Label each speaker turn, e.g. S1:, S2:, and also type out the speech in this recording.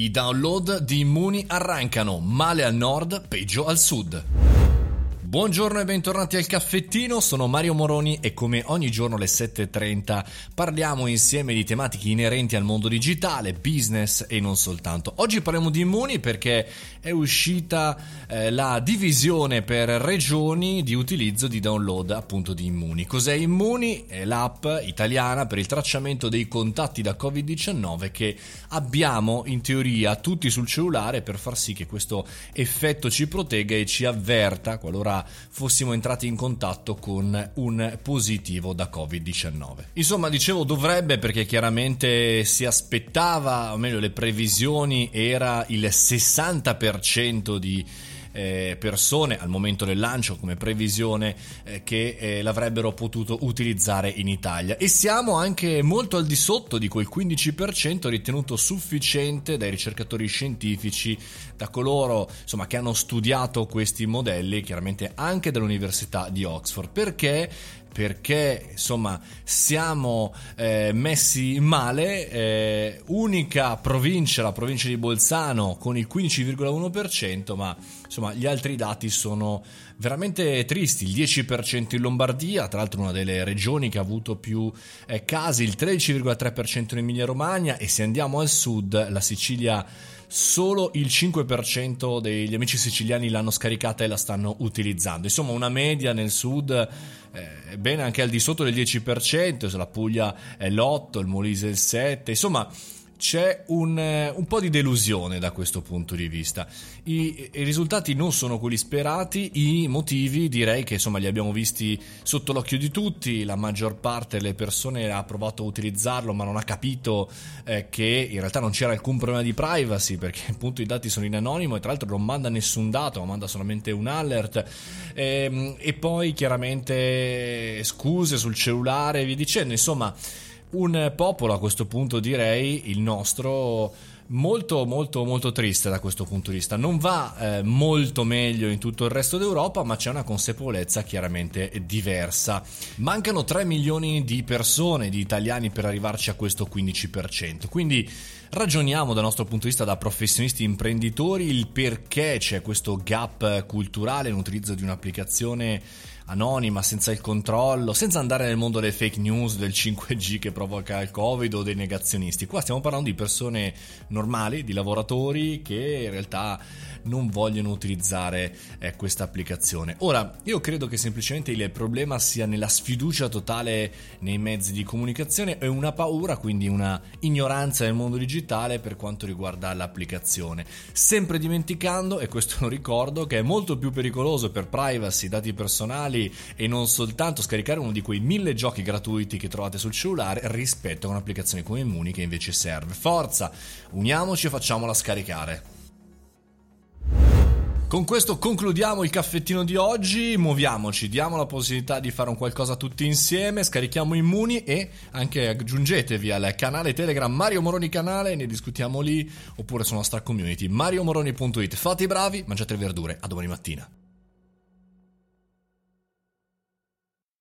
S1: I download di Immuni arrancano, male al nord, peggio al sud. Buongiorno e bentornati al caffettino, sono Mario Moroni e come ogni giorno alle 7.30 parliamo insieme di tematiche inerenti al mondo digitale, business e non soltanto. Oggi parliamo di Immuni perché è uscita eh, la divisione per regioni di utilizzo di download appunto di Immuni. Cos'è Immuni? È l'app italiana per il tracciamento dei contatti da Covid-19 che abbiamo in teoria tutti sul cellulare per far sì che questo effetto ci protegga e ci avverta qualora fossimo entrati in contatto con un positivo da Covid-19. Insomma, dicevo dovrebbe perché chiaramente si aspettava, o meglio le previsioni era il 60% di eh, persone al momento del lancio come previsione eh, che eh, l'avrebbero potuto utilizzare in Italia. E siamo anche molto al di sotto di quel 15% ritenuto sufficiente dai ricercatori scientifici da coloro insomma, che hanno studiato questi modelli chiaramente anche dall'università di Oxford. Perché perché insomma siamo eh, messi male eh, unica provincia la provincia di Bolzano con il 15,1% ma insomma gli altri dati sono veramente tristi. Il 10% in Lombardia tra l'altro una delle regioni che ha avuto più eh, casi il 13,3% in Emilia Romagna e se andiamo al sud la Sicilia solo il 5% degli amici siciliani l'hanno scaricata e la stanno utilizzando. Insomma, una media nel sud eh, bene anche al di sotto del 10%, la Puglia è l'8, il Molise il 7, insomma c'è un, eh, un, po' di delusione da questo punto di vista. I, I, risultati non sono quelli sperati, i motivi direi che insomma li abbiamo visti sotto l'occhio di tutti, la maggior parte delle persone ha provato a utilizzarlo ma non ha capito eh, che in realtà non c'era alcun problema di privacy perché appunto i dati sono in anonimo e tra l'altro non manda nessun dato, ma manda solamente un alert e, ehm, e poi chiaramente scuse sul cellulare e via dicendo, insomma un popolo a questo punto direi il nostro molto molto molto triste da questo punto di vista. Non va eh, molto meglio in tutto il resto d'Europa ma c'è una consapevolezza chiaramente diversa. Mancano 3 milioni di persone di italiani per arrivarci a questo 15% quindi ragioniamo dal nostro punto di vista da professionisti imprenditori il perché c'è questo gap culturale nell'utilizzo di un'applicazione anonima, senza il controllo, senza andare nel mondo delle fake news, del 5G che provoca il Covid o dei negazionisti. Qua stiamo parlando di persone normali, di lavoratori che in realtà non vogliono utilizzare eh, questa applicazione. Ora, io credo che semplicemente il problema sia nella sfiducia totale nei mezzi di comunicazione e una paura, quindi una ignoranza nel mondo digitale per quanto riguarda l'applicazione. Sempre dimenticando, e questo lo ricordo, che è molto più pericoloso per privacy, dati personali e non soltanto scaricare uno di quei mille giochi gratuiti che trovate sul cellulare rispetto a un'applicazione come Immuni che invece serve. Forza, uniamoci e facciamola scaricare. Con questo concludiamo il caffettino di oggi, muoviamoci, diamo la possibilità di fare un qualcosa tutti insieme, scarichiamo Immuni e anche aggiungetevi al canale Telegram Mario Moroni Canale, ne discutiamo lì, oppure sulla nostra community mariomoroni.it. Fate i bravi, mangiate le verdure, a domani mattina.